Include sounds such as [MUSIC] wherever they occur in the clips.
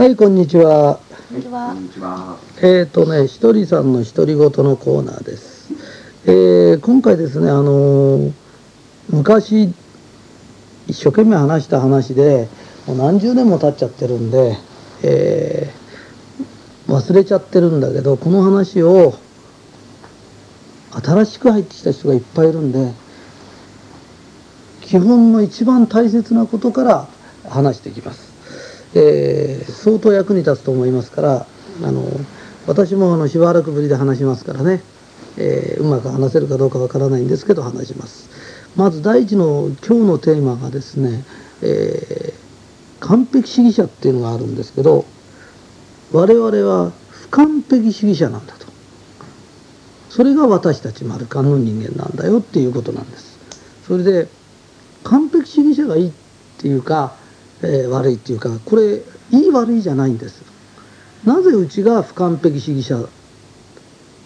はい、こんにちは。こんにちは。えっ、とね、ひとりさんの独り言のコーナーです。えー今回ですね、あのー昔、一生懸命話した話で、もう何十年も経っちゃってるんで、えー忘れちゃってるんだけど、この話を、新しく入ってきた人がいっぱいいるんで、基本の一番大切なことから話していきます。えー相当役に立つと思いますから、あの私もあのしばらくぶりで話しますからね、えーうまく話せるかどうかわからないんですけど話します。まず第一の今日のテーマがですね、えー完璧主義者っていうのがあるんですけど、我々は不完璧主義者なんだと。それが私たちマルカンの人間なんだよっていうことなんです。それで完璧主義者がいいっていうか、えー悪いっていうかこれいい悪いじゃないんです。なぜうちが不完璧主義者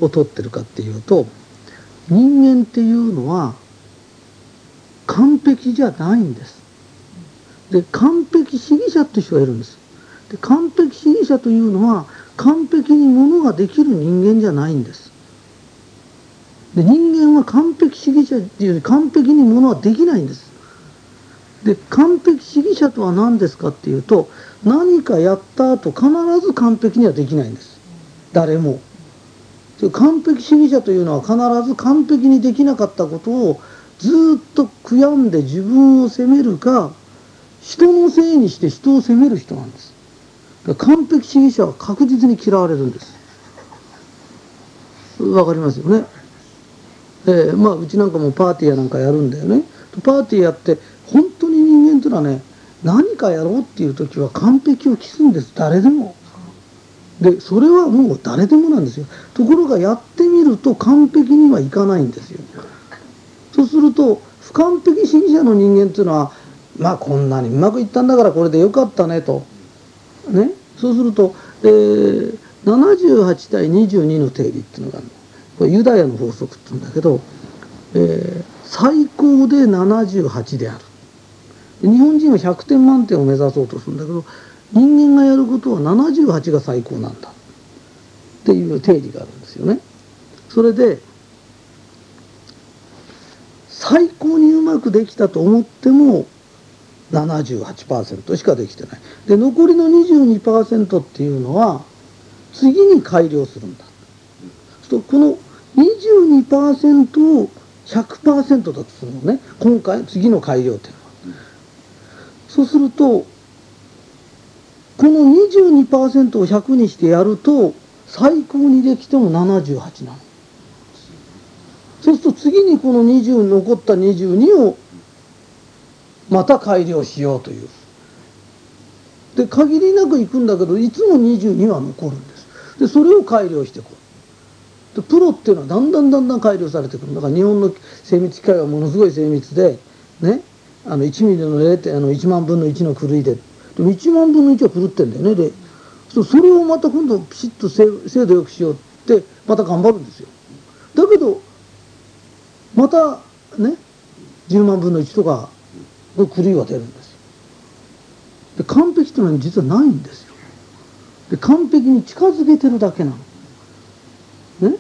を取ってるかっていうと人間っていうのは完璧じゃないんです。で完璧主義者って人がいるんです。で完璧主義者というのは完璧にものができる人間じゃないんです。で人間は完璧主義者っていうより完璧にものはできないんです。で完璧主義者とは何ですかっていうと何かやった後必ず完璧にはできないんです。誰も。完璧主義者というのは必ず完璧にできなかったことをずっと悔やんで自分を責めるか人のせいにして人を責める人なんです。完璧主義者は確実に嫌われるんです。わかりますよね？えーまあうちなんかもパーティーやなんかやるんだよね。パーティーやって本当に人間というのはね何かやろうっていう時は完璧を期すんです。誰でも。でそれはもう誰でもなんですよ。ところがやってみると完璧にはいかないんですよ。そうすると不完璧主義者の人間っていうのはまあこんなにうまくいったんだからこれでよかったねと。ね。そうすると、えー78対22の定理っていうのがあるこれユダヤの法則って言うんだけど、えー最高で78である。日本人は100点満点を目指そうとするんだけど人間がやることは78が最高なんだっていう定理があるんですよね。それで最高にうまくできたと思っても78%しかできてない。で残りの22%っていうのは次に改良するんだ。そうするとこの22%を100%だとするのね今回次の改良点。そうするとこの22%を100にしてやると最高にできても78なの。そうすると次にこの20残った22をまた改良しようという。で限りなくいくんだけどいつも22は残るんです。でそれを改良していこう。でプロっていうのはだんだんだんだん改良されてくるだから日本の精密機械はものすごい精密でねあの1ミリの0点あの1万分の1の狂いで。でも1万分の1は狂ってんだよねで。それをまた今度ピシッと精精度よくしようってまた頑張るんですよ。だけどまたね10万分の1とかの狂いは出るんですよ。で完璧っていうのは実はないんですよ。で完璧に近づけてるだけなの。ね、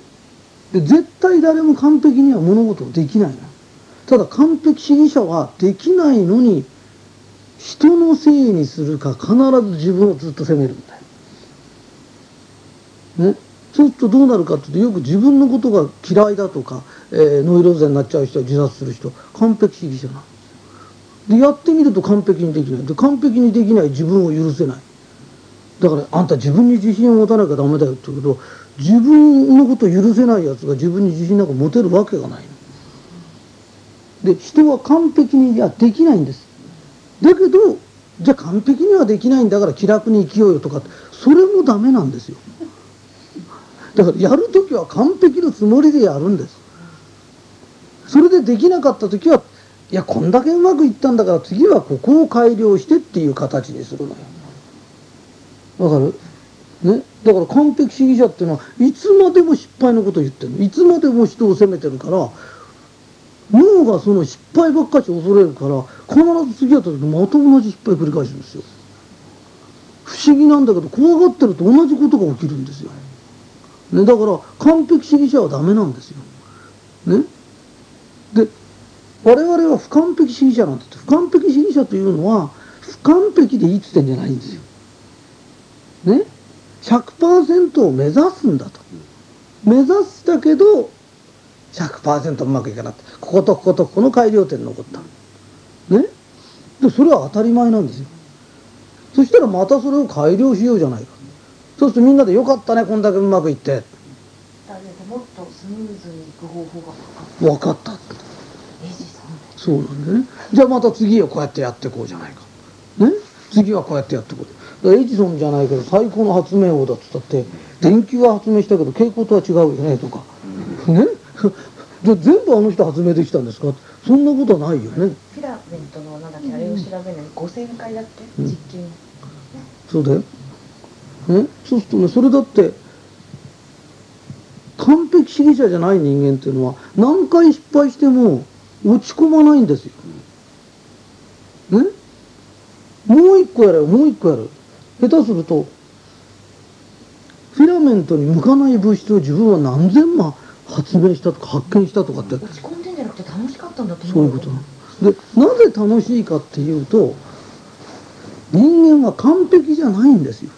で絶対誰も完璧には物事をできないの。ただ完璧主義者はできないのに人のせいにするか必ず自分をずっと責めるんだよ。ね、そうするとどうなるかっていうとよく自分のことが嫌いだとか、えーノイローゼになっちゃう人は自殺する人完璧主義者なの。ですでやってみると完璧にできないで完璧にできない自分を許せないだからあんた自分に自信を持たなきゃダメだよって言うけど自分のことを許せないやつが自分に自信なんか持てるわけがない。で人は完璧にはできないんです。だけどじゃあ完璧にはできないんだから気楽に生きようよとかそれもダメなんですよ。だからやる時は完璧のつもりでやるんです。それでできなかった時はいやこんだけうまくいったんだから次はここを改良してっていう形にするのよ。わかる？ね、だから完璧主義者っていうのはいつまでも失敗のことを言ってるのいつまでも人を責めてるからがその失敗ばっかし恐れるから必ず次やった時また同じ失敗繰り返すんですよ。不思議なんだけど怖がってると同じことが起きるんですよ、ね、だから完璧主義者はダメなんですよ。ね？で我々は不完璧主義者なんて不完璧主義者というのは不完璧でいいっつってんじゃないんですよ。ね？100%を目指すんだと。目指したけど100%うまくいかなくてこことこことこの改良点残った。ね？でそれは当たり前なんですよ。そしたらまたそれを改良しようじゃないか。そうするとみんなでよかったねこんだけうまくいって。もっとスムーズにいく方法が分かった。そうなんでね。じゃあまた次はこうやってやっていこうじゃないか。ね？次はこうやってやっていこう。エジソンじゃないけど最高の発明王だっつったって電球は発明したけど蛍光灯は違うよねとか。ね？[LAUGHS] 全部あの人発明できたんですか？そんなことはないよね。フィラメントのなんだっけあれを調べるのに5000回だっけ、実験。そうだよ。ね？そうするとねそれだって完璧主義者じゃない人間っていうのは何回失敗しても落ち込まないんですよ。ね？もう一個やれよもう一個やる。下手するとフィラメントに向かない物質を自分は何千万発明したとか発見したとかって。落ち込んでんじゃなくて楽しかったんだと思そういうこと。でなぜ楽しいかっていうと人間は完璧じゃないんですよ。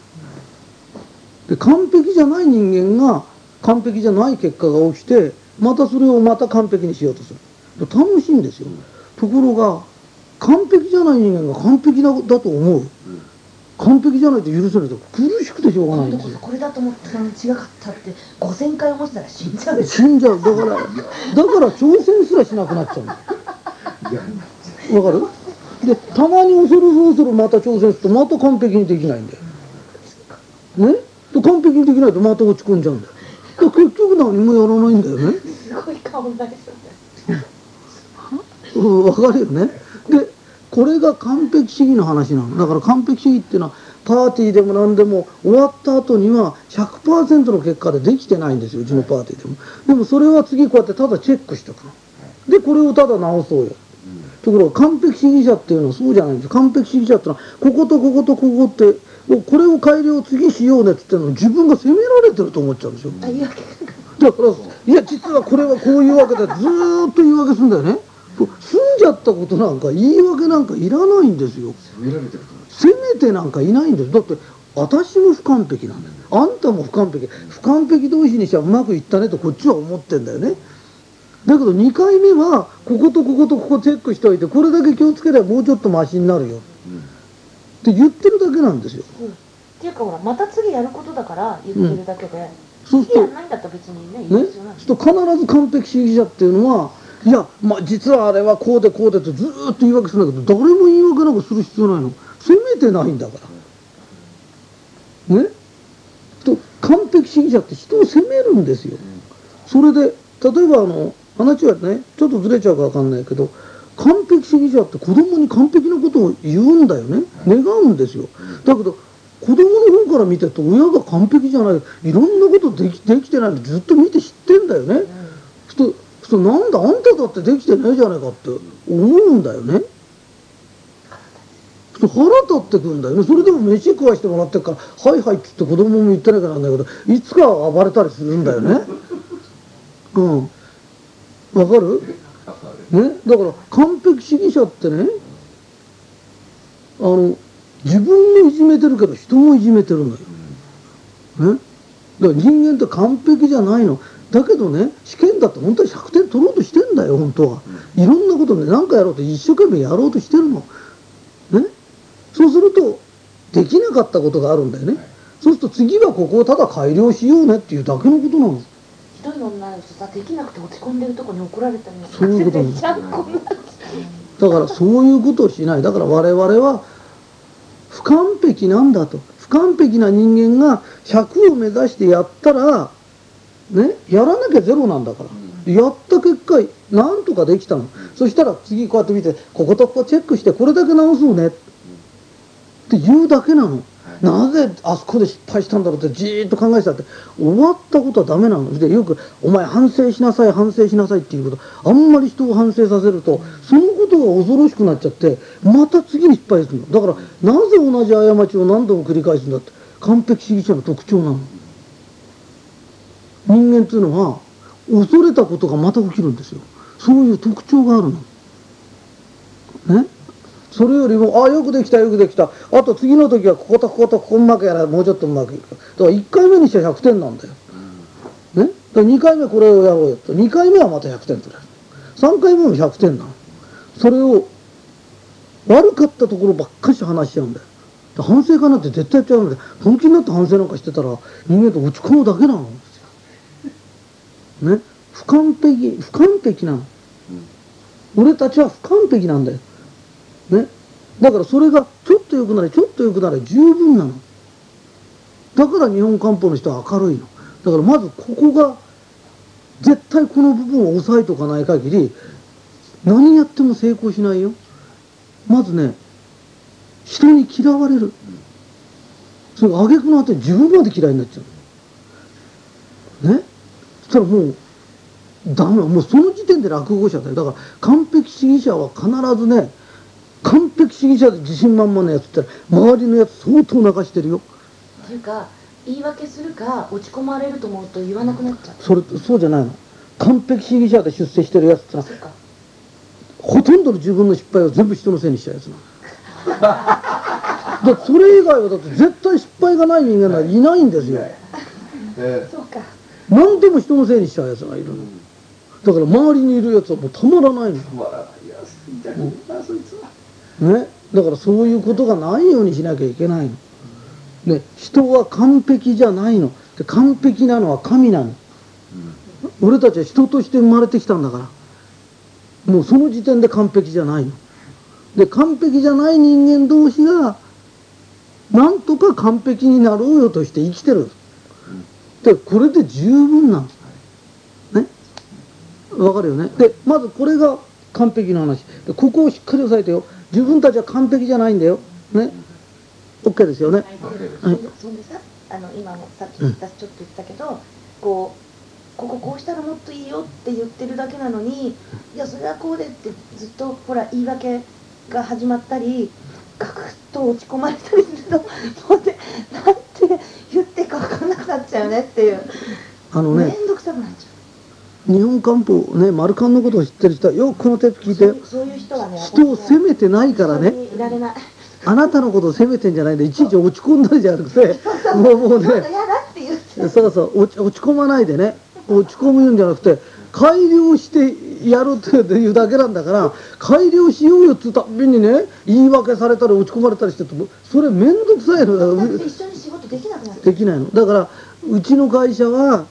で完璧じゃない人間が完璧じゃない結果が起きてまたそれをまた完璧にしようとする。楽しいんですよ。ところが完璧じゃない人間が完璧だだと思う完璧じゃないと許せないと苦しくてしょうがないんですよ。これだと思ってその違かったって5000回思ってたら死んじゃう。死んじゃう。だから [LAUGHS] だから挑戦すらしなくなっちゃうわかる？でたまに恐る恐るまた挑戦するとまた完璧にできないんだよ。ね？で完璧にできないとまた落ち込んじゃうんだよ。結局何もやらないんだよね。すごい顔になりそううん分かるよね。でこれが完璧主義の話なの。だから完璧主義っていうのはパーティーでも何でも終わった後には100%の結果でできてないんですよ。うちのパーティーでも。でもそれは次こうやってただチェックしておくの。でこれをただ直そうよ。ところが完璧主義者っていうのはそうじゃないんです完璧主義者っていうのはこことこことここってこれを改良次しようねって言っての自分が責められてると思っちゃうんですよ。だからいや実はこれはこういうわけでずーっと言い訳するんだよね済んじゃったことなんか言い訳なんかいらないんですよ。責められてる責めてなんかいないんです。だって私も不完璧なんだよ。あんたも不完璧。不完璧同士にしてはうまくいったねとこっちは思ってんだよね。だけど2回目はこことこことここチェックしておいてこれだけ気をつければもうちょっとマシになるよ。って言ってるだけなんですよ。うん。っていうかほらまた次やることだから言ってるだけで、そうすると次やんないんだったら別にねいいねですよ。ね、そうすると必ず完璧主義者っていうのはいや、まあ、実はあれはこうでこうでってずっと言い訳するんだけど誰も言い訳なんかする必要ないの。責めてないんだから。ね？と完璧主義者って人を責めるんですよ。それで例えばあの話はねちょっとずれちゃうかわかんないけど完璧主義者って子供に完璧なことを言うんだよね。願うんですよ。だけど子供の方から見てると親が完璧じゃない。いろんなことできできてないのずっと見て知ってんだよね、なんだあんただってできてないじゃないかって思うんだよね。腹立ってくんだよね。それでも飯食わしてもらってるから「はいはい」っつって子供も言ってなきゃなんだけどいつか暴れたりするんだよね。うん。わかる？ね？だから完璧主義者ってねあの自分もいじめてるけど人もいじめてるんだよ、ね、だから人間って完璧じゃないの。だけどね試験だって本当に100点取ろうとしてんだよ本当は。いろんなことね何かやろうと一生懸命やろうとしてるの。ね？そうするとできなかったことがあるんだよね。そうすると次はここをただ改良しようねっていうだけのことなの。ひどい女の人さできなくて落ち込んでるとこに怒られたりそういうことだからそういうことをしない。だから我々は不完璧なんだと。不完璧な人間が100を目指してやったらねやらなきゃゼロなんだから、やった結果なんとかできたの、そしたら次こうやって見てこことここチェックしてこれだけ直そうね。って言うだけなの、なぜあそこで失敗したんだろうってじーっと考えてたって。終わったことはダメなの。でよく「お前反省しなさい反省しなさい」っていうこと。あんまり人を反省させるとそのこことが恐ろしくなっちゃってまた次に失敗するの。だからなぜ同じ過ちを何度も繰り返すんだって。完璧主義者の特徴なの人間っていうのは恐れたことがまた起きるんですよ。そういう特徴があるの。ね？それよりもああよくできたよくできた。あと次の時はこことこことここうまくやらもうちょっとうまくいく。だから1回目にしては100点なんだよ。ね、だから2回目これをやろうよと2回目はまた100点取れる。3回目も100点なの。それを悪かったところばっかし話しちゃうんだよ。反省会なんて絶対やっちゃうんだよ。本気になって反省なんかしてたら人間って落ち込むだけなの。ね。不完璧不完璧な。の俺たちは不完璧なんだよ。ね。だからそれがちょっと良くなれちょっと良くなれ十分なの。だから日本漢方の人は明るいの。だからまずここが絶対この部分を押さえとかない限り何やっても成功しないよ。まずね人に嫌われる。それが挙句の果てに自分まで嫌いになっちゃう。ね。そしたらもうダメもうその時点で落語者だよ。だから完璧主義者は必ずね完璧主義者で自信満々なやつって周りのやつ相当泣かしてるよ。っていうか言い訳するか落ち込まれると思うと言わなくなっちゃう。それそうじゃないの。完璧主義者で出世してるやつってのはほとんどの自分の失敗を全部人のせいにしちゃうやつなの。それ以外はだって絶対失敗がない人間なんていないんですよ。えそうか何でも人のせいにしちゃうやつがいるの。だから周りにいるやつはもうたまらないの。ー、笑いやすいだけどな、そいつは。ね、だからそういうことがないようにしなきゃいけないの。で人は完璧じゃないの。で完璧なのは神なの。俺たちは人として生まれてきたんだから。もうその時点で完璧じゃないの。で完璧じゃない人間同士がなんとか完璧になろうよとして生きてるでこれで十分なのね。わかるよね。でまずこれが完璧な話。でここをしっかり押さえてよ。自分たちは完璧じゃないんだよ。ね。OK ですよね。はい。そんでそんでさあの今もさっきうん私ちょっと言ったけど、こうこここうしたらもっといいよって言ってるだけなのにいやそれはこうでってずっとほら言い訳が始まったりガクッと落ち込まれたりするともうでなんて言っていいか分かんなくなっちゃうよねっていう。あのね面倒くさくなっちゃ日本漢方ね丸漢のことを知ってる人はよくこのテープ聞いてそういう人はね人を責めてないからね。いられない。あなたのことを責めてんじゃないでいちいち落ち込んだりじゃなくてもうもうねそうそう落ち落ち込まないでね。落ち込むんじゃなくて改良してやるっていうだけなんだから改良しようよっつうたびにね言い訳されたり落ち込まれたりしてそれ面倒くさいのよ。て一緒に仕事できなくなっちゃうできないの。だからうちの会社は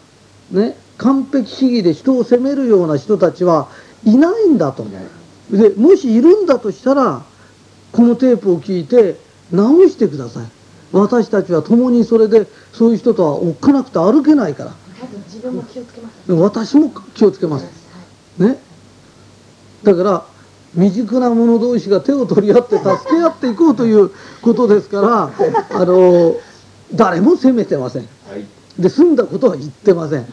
ね完璧主義で人を責めるような人たちはいないんだと。でもしいるんだとしたらこのテープを聞いて直してください。私たちは共にそれでそういう人とはおっかなくて歩けないから。自分も気をつけます。私も気をつけますね。だから未熟な者同士が手を取り合って助け合っていこうということですからあの誰も責めてません。はい、で済んだことは言ってません。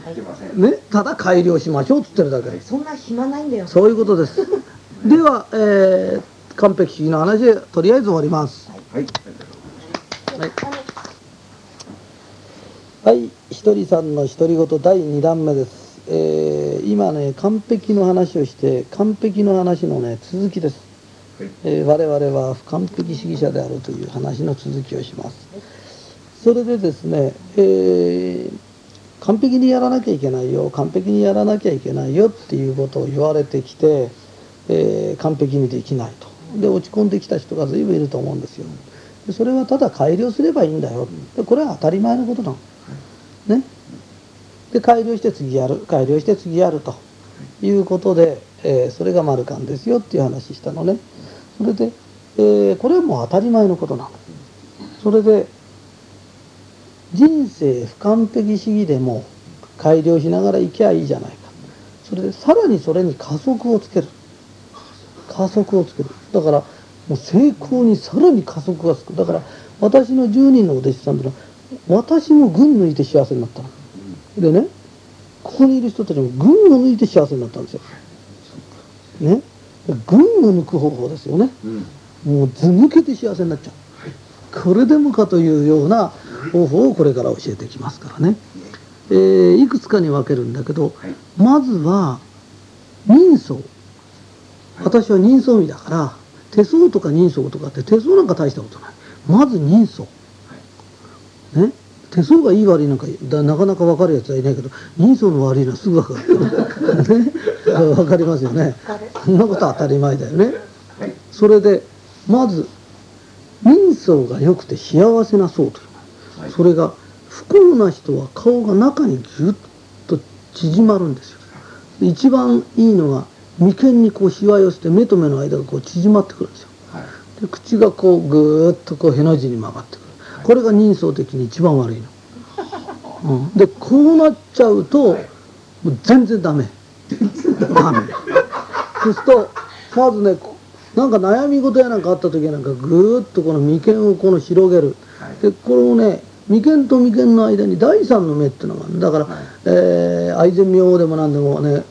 ね、ただ改良しましょうっつってるだけ。そんな暇ないんだよ。そういうことです。[LAUGHS] では、えー完璧主義の話でとりあえず終わります。はい、はい。りさんの独り言第2弾目です、えー今ね完璧の話をして完璧の話のね続きです、はい、えー我々は不完璧主義者であるという話の続きをします。それでですね、えー完璧にやらなきゃいけないよ完璧にやらなきゃいけないよっていうことを言われてきて、えー完璧にできないと。で落ち込んできた人が随分いると思うんですよ。でそれはただ改良すればいいんだよ。でこれは当たり前のことなの。ねで改良して次やる改良して次やるということで、えーそれが丸感ですよっていう話したのね。それで、えーこれはもう当たり前のことなの。それで人生不完璧主義でも改良しながら生きゃいいじゃないか。それでさらにそれに加速をつける。加速をつける。だからもう成功にさらに加速がつく。だから私の10人のお弟子さんというのは私も群抜いて幸せになったの。でねここにいる人たちも群を抜いて幸せになったんですよ。ね。群を抜く方法ですよね。うん。もう図抜けて幸せになっちゃう。これでもかというような方法をこれから教えていきますからね、えーいくつかに分けるんだけどはいまずは人相。私は人相見だから手相とか人相とかって手相なんか大したことない。まず人相。ね手相がいい悪いなんかだなかなか分かるやつはいないけど人相の悪いのはすぐ分かる。ね。[LAUGHS] 分かりますよね。そんなこと当たり前だよね。はいそれでまず人相が良くて幸せな相という、はい。それが不幸な人は顔が中にぎゅっと縮まるんですよ。で一番いいのが眉間にこうしわ寄せて目と目の間がこう縮まってくるんですよ。はい。で口がこうぐーっとこうへの字に曲がってくるこれが人相的に一番悪いの、うん、でこうなっちゃうと、はいもう全然ダメ。ダメ。そうするとまずねこなんか悩み事やなんかあった時なんかぐーっとこの眉間をこの広げる。はい。でこれをね眉間と眉間の間に第三の目っていうのがあるだ。から、はい。えー愛染明でも何でもね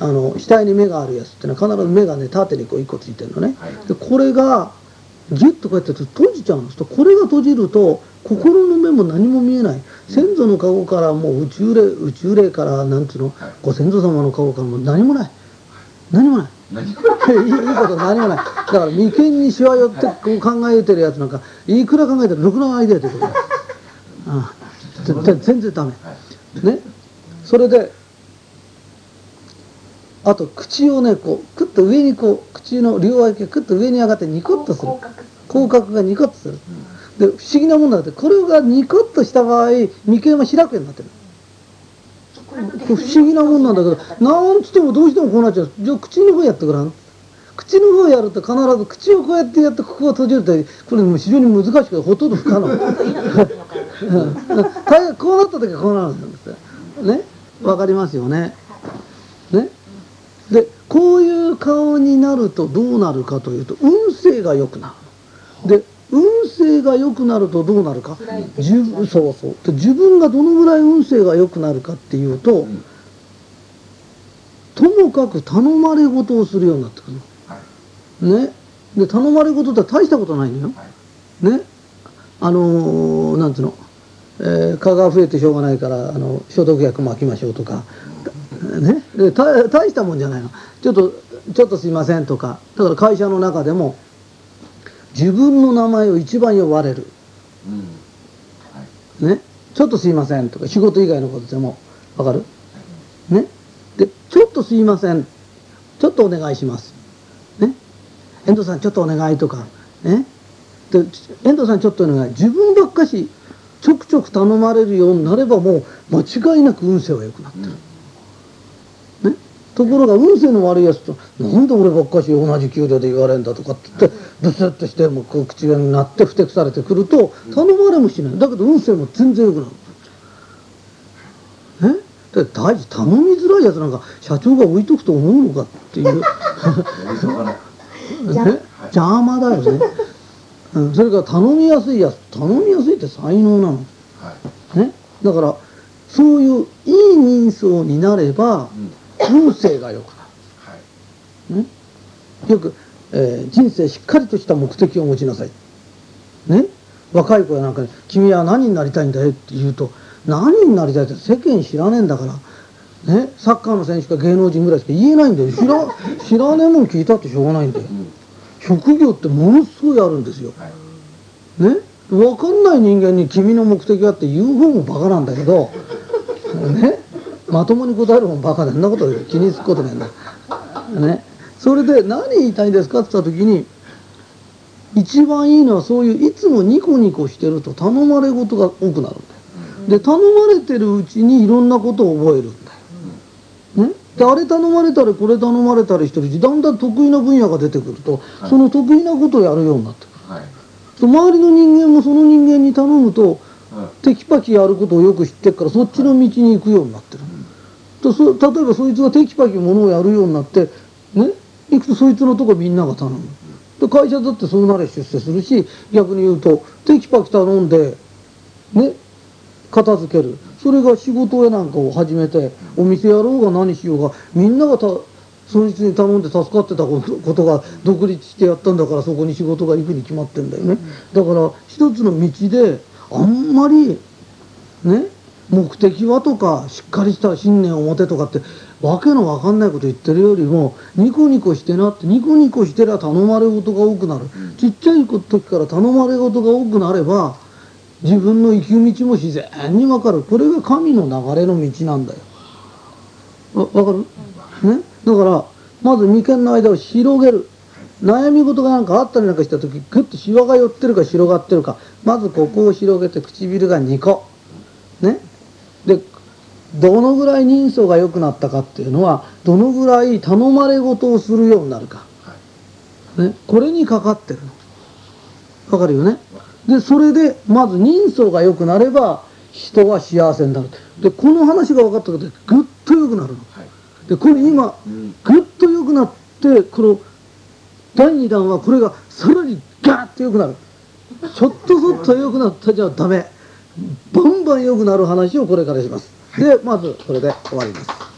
あの額に目があるやつっていうのは必ず目がね縦にこう一個ついてるのね、はい。でこれがギュッとこうやって閉じちゃうんです。とこれが閉じると心の目も何も見えない。先祖の顔からもう宇宙霊宇宙霊からなんていうの、はい。ご先祖様の顔からもう何もない。何もない。何いい。[LAUGHS] いいこと何もない。だから眉間にしわ寄ってこう考えてるやつなんかいくら考えてもろくなアイデア出てくるああぜぜ全然ダメ。はい。ね。それであと口をねこうクッと上にこう口の両脇がクッと上に上がってニコッとする。口角がニコッとするで不思議なもんだってこれがニコッとした場合眉間は開くようになってる。不思議なもんなんだけどなんつってもどうしてもこうなっちゃう。じゃあ口の方やってごらん。口の方やると必ず口をこうやってやってここが閉じるってこれもう非常に難しくてほとんど不可能。[LAUGHS] こうなった時はこうなるんですよ。ね？わかりますよね？ね？でこういう顔になるとどうなるかというと運勢が良くなる。で運勢が良くなるとどうなるか。そうそう。で自分がどのぐらい運勢が良くなるかっていうと、うん。ともかく頼まれ事をするようになってくるはい。のね。で頼まれ事って大したことないのよ。はい。ね。あのーなんつうの、えー蚊が増えてしょうがないからあの消毒薬巻きましょうとか、ね、で大大したもんじゃないの。ちょっとちょっとすいませんとか。だから会社の中でも自分の名前を一番呼ばれる、うん。はいね、ちょっとすいませんとか。仕事以外のことでもわかる？ね。でちょっとすいません。ちょっとお願いします。ね。遠藤さんちょっとお願いとか。ね。で遠藤さんちょっとお願い。自分ばっかしちょくちょく頼まれるようになればもう間違いなく運勢は良くなってる、ね、ところが運勢の悪いやつと「なんで俺ばっかし同じ給料で言われるんだ」とかって言ってブスッとしてもう口になってふてくされてくると頼まれもしない。だけど運勢も全然良くなる。え？で大事頼みづらいやつなんか社長が置いとくと思うのかっていう。[LAUGHS] 邪魔だよね、うん、それから頼みやすいやつ頼みやすいって才能なの。はい。ね？だからそういういい人相になればうん運勢が良くなはい。る、ね、よく、えー人生しっかりとした目的を持ちなさい。ね？若い子やなんかに「君は何になりたいんだよ」って言うと「何になりたいって世間知らねえんだから」ね、サッカーの選手か芸能人ぐらいしか言えないんだよ。知ら [LAUGHS] 知らねえもん聞いたってしょうがないんだよ。うん。職業ってものすごいあるんですよ。はい。ね？分かんない人間に君の目的はって言う方もバカなんだけど。[LAUGHS] ね？まともに答える方もバカでそんなこと気にすることないんだ。ね。それで何言いたいんですかって言った時に一番いいのはそういういつもニコニコしてると頼まれ事が多くなるんだよ。で頼まれてるうちにいろんなことを覚えるんだよ、ね、であれ頼まれたりこれ頼まれたりしてるうちだんだん得意な分野が出てくるとはい。その得意なことをやるようになってくる。はい。周りの人間もその人間に頼むとはい。テキパキやることをよく知ってるからそっちの道に行くようになってる、とそ例えばそいつがテキパキものをやるようになってね？行くとそいつのとこみんなが頼む。で会社だってそうなれ出世するし逆に言うとテキパキ頼んでね？片付ける。それが仕事やなんかを始めてお店やろうが何しようがみんながたその人に頼んで助かってたことことが独立してやったんだからそこに仕事が行くに決まってんだよね、だから一つの道であんまりね？目的はとかしっかりした信念を持てとかってわけのわかんないこと言ってるよりもニコニコしてなってニコニコしてりゃ頼まれ事が多くなる、ちっちゃい時から頼まれ事が多くなれば自分の行き道も自然にわかる。これが神の流れの道なんだよ。わわかる？ね？だからまず眉間の間を広げる。悩み事がなんかあったりなんかした時グッとシワが寄ってるか広がってるか。まずここを広げて唇が2個ね？でどのぐらい人相が良くなったかっていうのはどのぐらい頼まれ事をするようになるか、ね、これにかかってるの。わかるよね？でそれでまず人相が良くなれば人は幸せになるでこの話が分かったことでぐっと良くなるの。はい。でこれ今うん。ぐっと良くなってこの第2弾はこれがさらにガーッと良くなる。ちょっとずつ良くなったじゃダメ。バンバン良くなる話をこれからしますでまずこれで終わります。